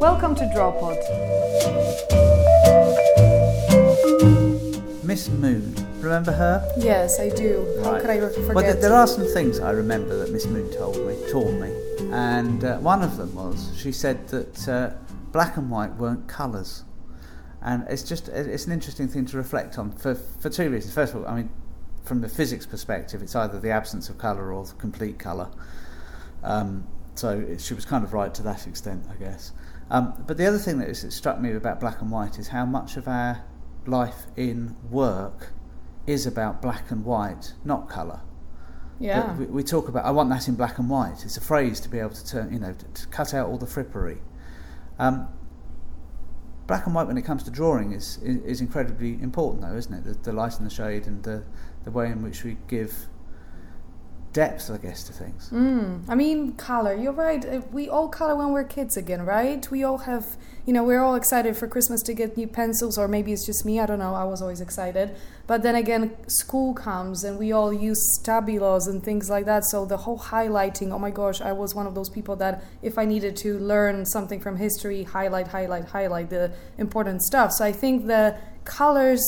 Welcome to Drawpod. Miss Moon, remember her? Yes, I do. How Right. could I forget? Well, there, there are some things I remember that Miss Moon told me, taught me, and uh, one of them was she said that uh, black and white weren't colours, and it's just it's an interesting thing to reflect on for for two reasons. First of all, I mean, from the physics perspective, it's either the absence of colour or the complete colour. Um, so it, she was kind of right to that extent, I guess. Um, but the other thing that, is, that struck me about black and white is how much of our life in work is about black and white, not colour. yeah. We, we talk about I want that in black and white. It's a phrase to be able to turn, you know, to, to cut out all the frippery. Um, black and white when it comes to drawing is is, is incredibly important, though, isn't it? The, the light and the shade and the the way in which we give depth, I guess, to things. Mm, I mean, color. You're right. Uh, We all color when we're kids again, right? We all have, you know, we're all excited for Christmas to get new pencils, or maybe it's just me. I don't know. I was always excited. But then again, school comes and we all use stabilos and things like that. So the whole highlighting, oh my gosh, I was one of those people that if I needed to learn something from history, highlight, highlight, highlight the important stuff. So I think the colors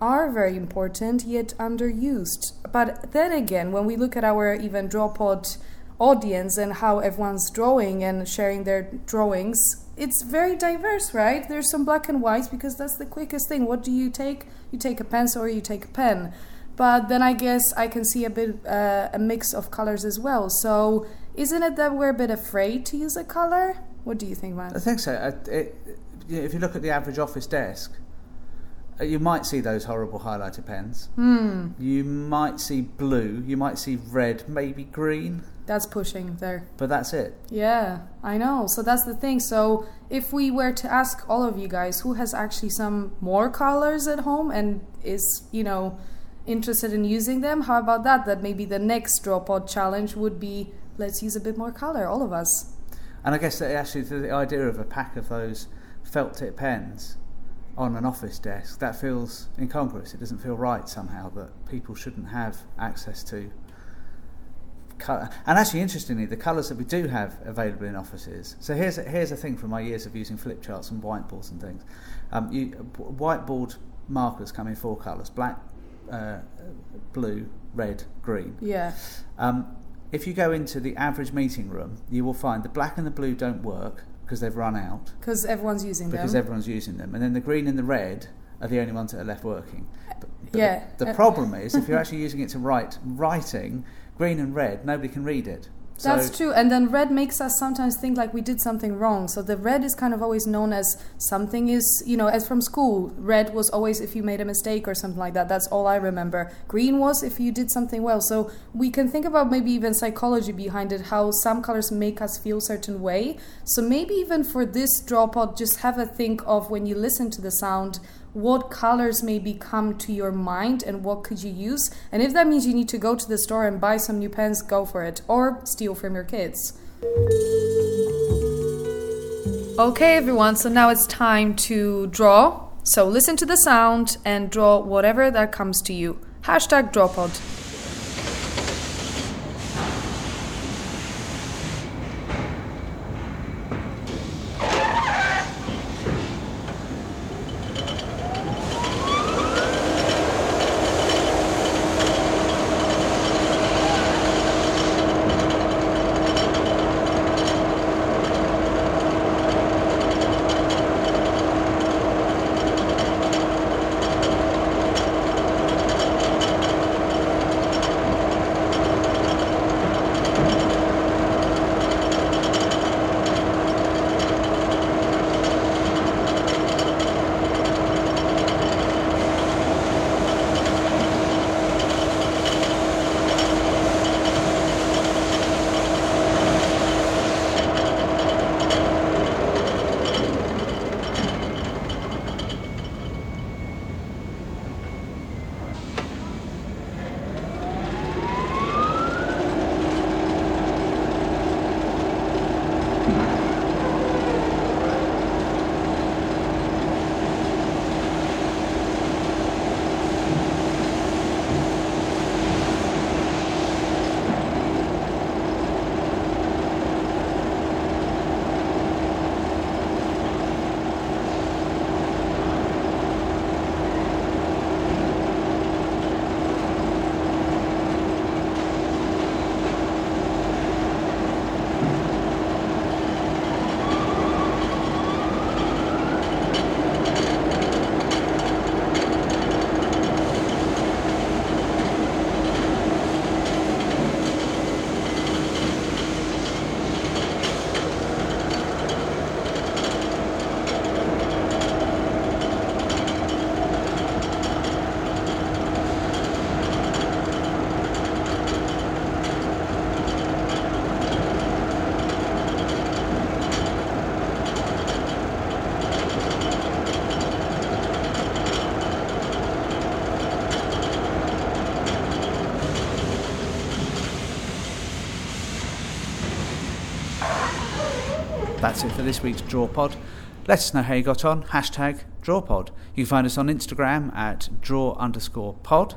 are very important yet underused. But then again, when we look at our even Drawpod audience and how everyone's drawing and sharing their drawings, it's very diverse, right? There's some black and whites because that's the quickest thing. What do you take? You take a pencil or you take a pen. But then I guess I can see a bit uh, a mix of colors as well. So isn't it that we're a bit afraid to use a color? What do you think, man? I think so. Uh, it, if you look at the average office desk, you might see those horrible highlighter pens. Hmm, You might see blue. You might see red, maybe green, that's pushing there. but that's it. Yeah, I know. So that's the thing. So if we were to ask all of you guys who has actually some more colors at home and is, you know, interested in using them, how about that? That maybe the next Drawpod challenge would be let's use a bit more color, all of us. And I guess that actually the idea of a pack of those felt tip pens on an office desk that feels incongruous. It doesn't feel right somehow that people shouldn't have access to. Colour. And actually, interestingly, the colours that we do have available in offices. So here's a, here's a thing from my years of using flip charts and whiteboards and things. Um, you, whiteboard markers come in four colours: black, uh, blue, red, green. Yeah. Um, if you go into the average meeting room, you will find the black and the blue don't work because they've run out Because everyone's using because them. everyone's using them, and then the green and the red are the only ones that are left working. But, but Yeah. The, the Uh, problem is if you're actually using it to write writing, green and red, nobody can read it. So That's true. And then red makes us sometimes think like we did something wrong. So the red is kind of always known as something is, you know, as from school. Red was always if you made a mistake or something like that. That's all I remember. Green was if you did something well. So we can think about maybe even psychology behind it, how some colors make us feel certain way. So maybe even for this draw pod, just have a think of when you listen to the sound, what colors maybe come to your mind and what could you use. And if that means you need to go to the store and buy some new pens go for it. Or steal from your kids. Okay everyone so now it's time to draw. So listen to the sound and draw whatever that comes to you. Hashtag drawpod that's it for this week's DrawPod. Let us know how you got on. Hashtag DrawPod. You can find us on Instagram at draw underscore pod,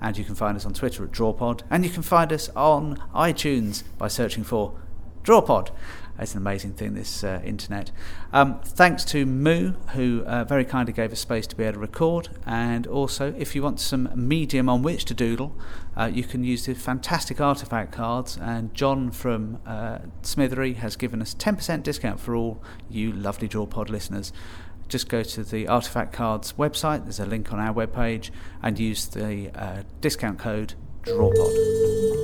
and you can find us on Twitter at DrawPod, and you can find us on iTunes by searching for DrawPod. It's an amazing thing, this uh, internet. Um, thanks to Moo, who uh, very kindly gave us space to be able to record. And also, if you want some medium on which to doodle, uh, you can use the fantastic artefact cards. And John from uh, Smithery has given us 10% discount for all you lovely DrawPod listeners just go to the Artefact Cards website. There's a link on our webpage and use the uh, discount code DrawPod.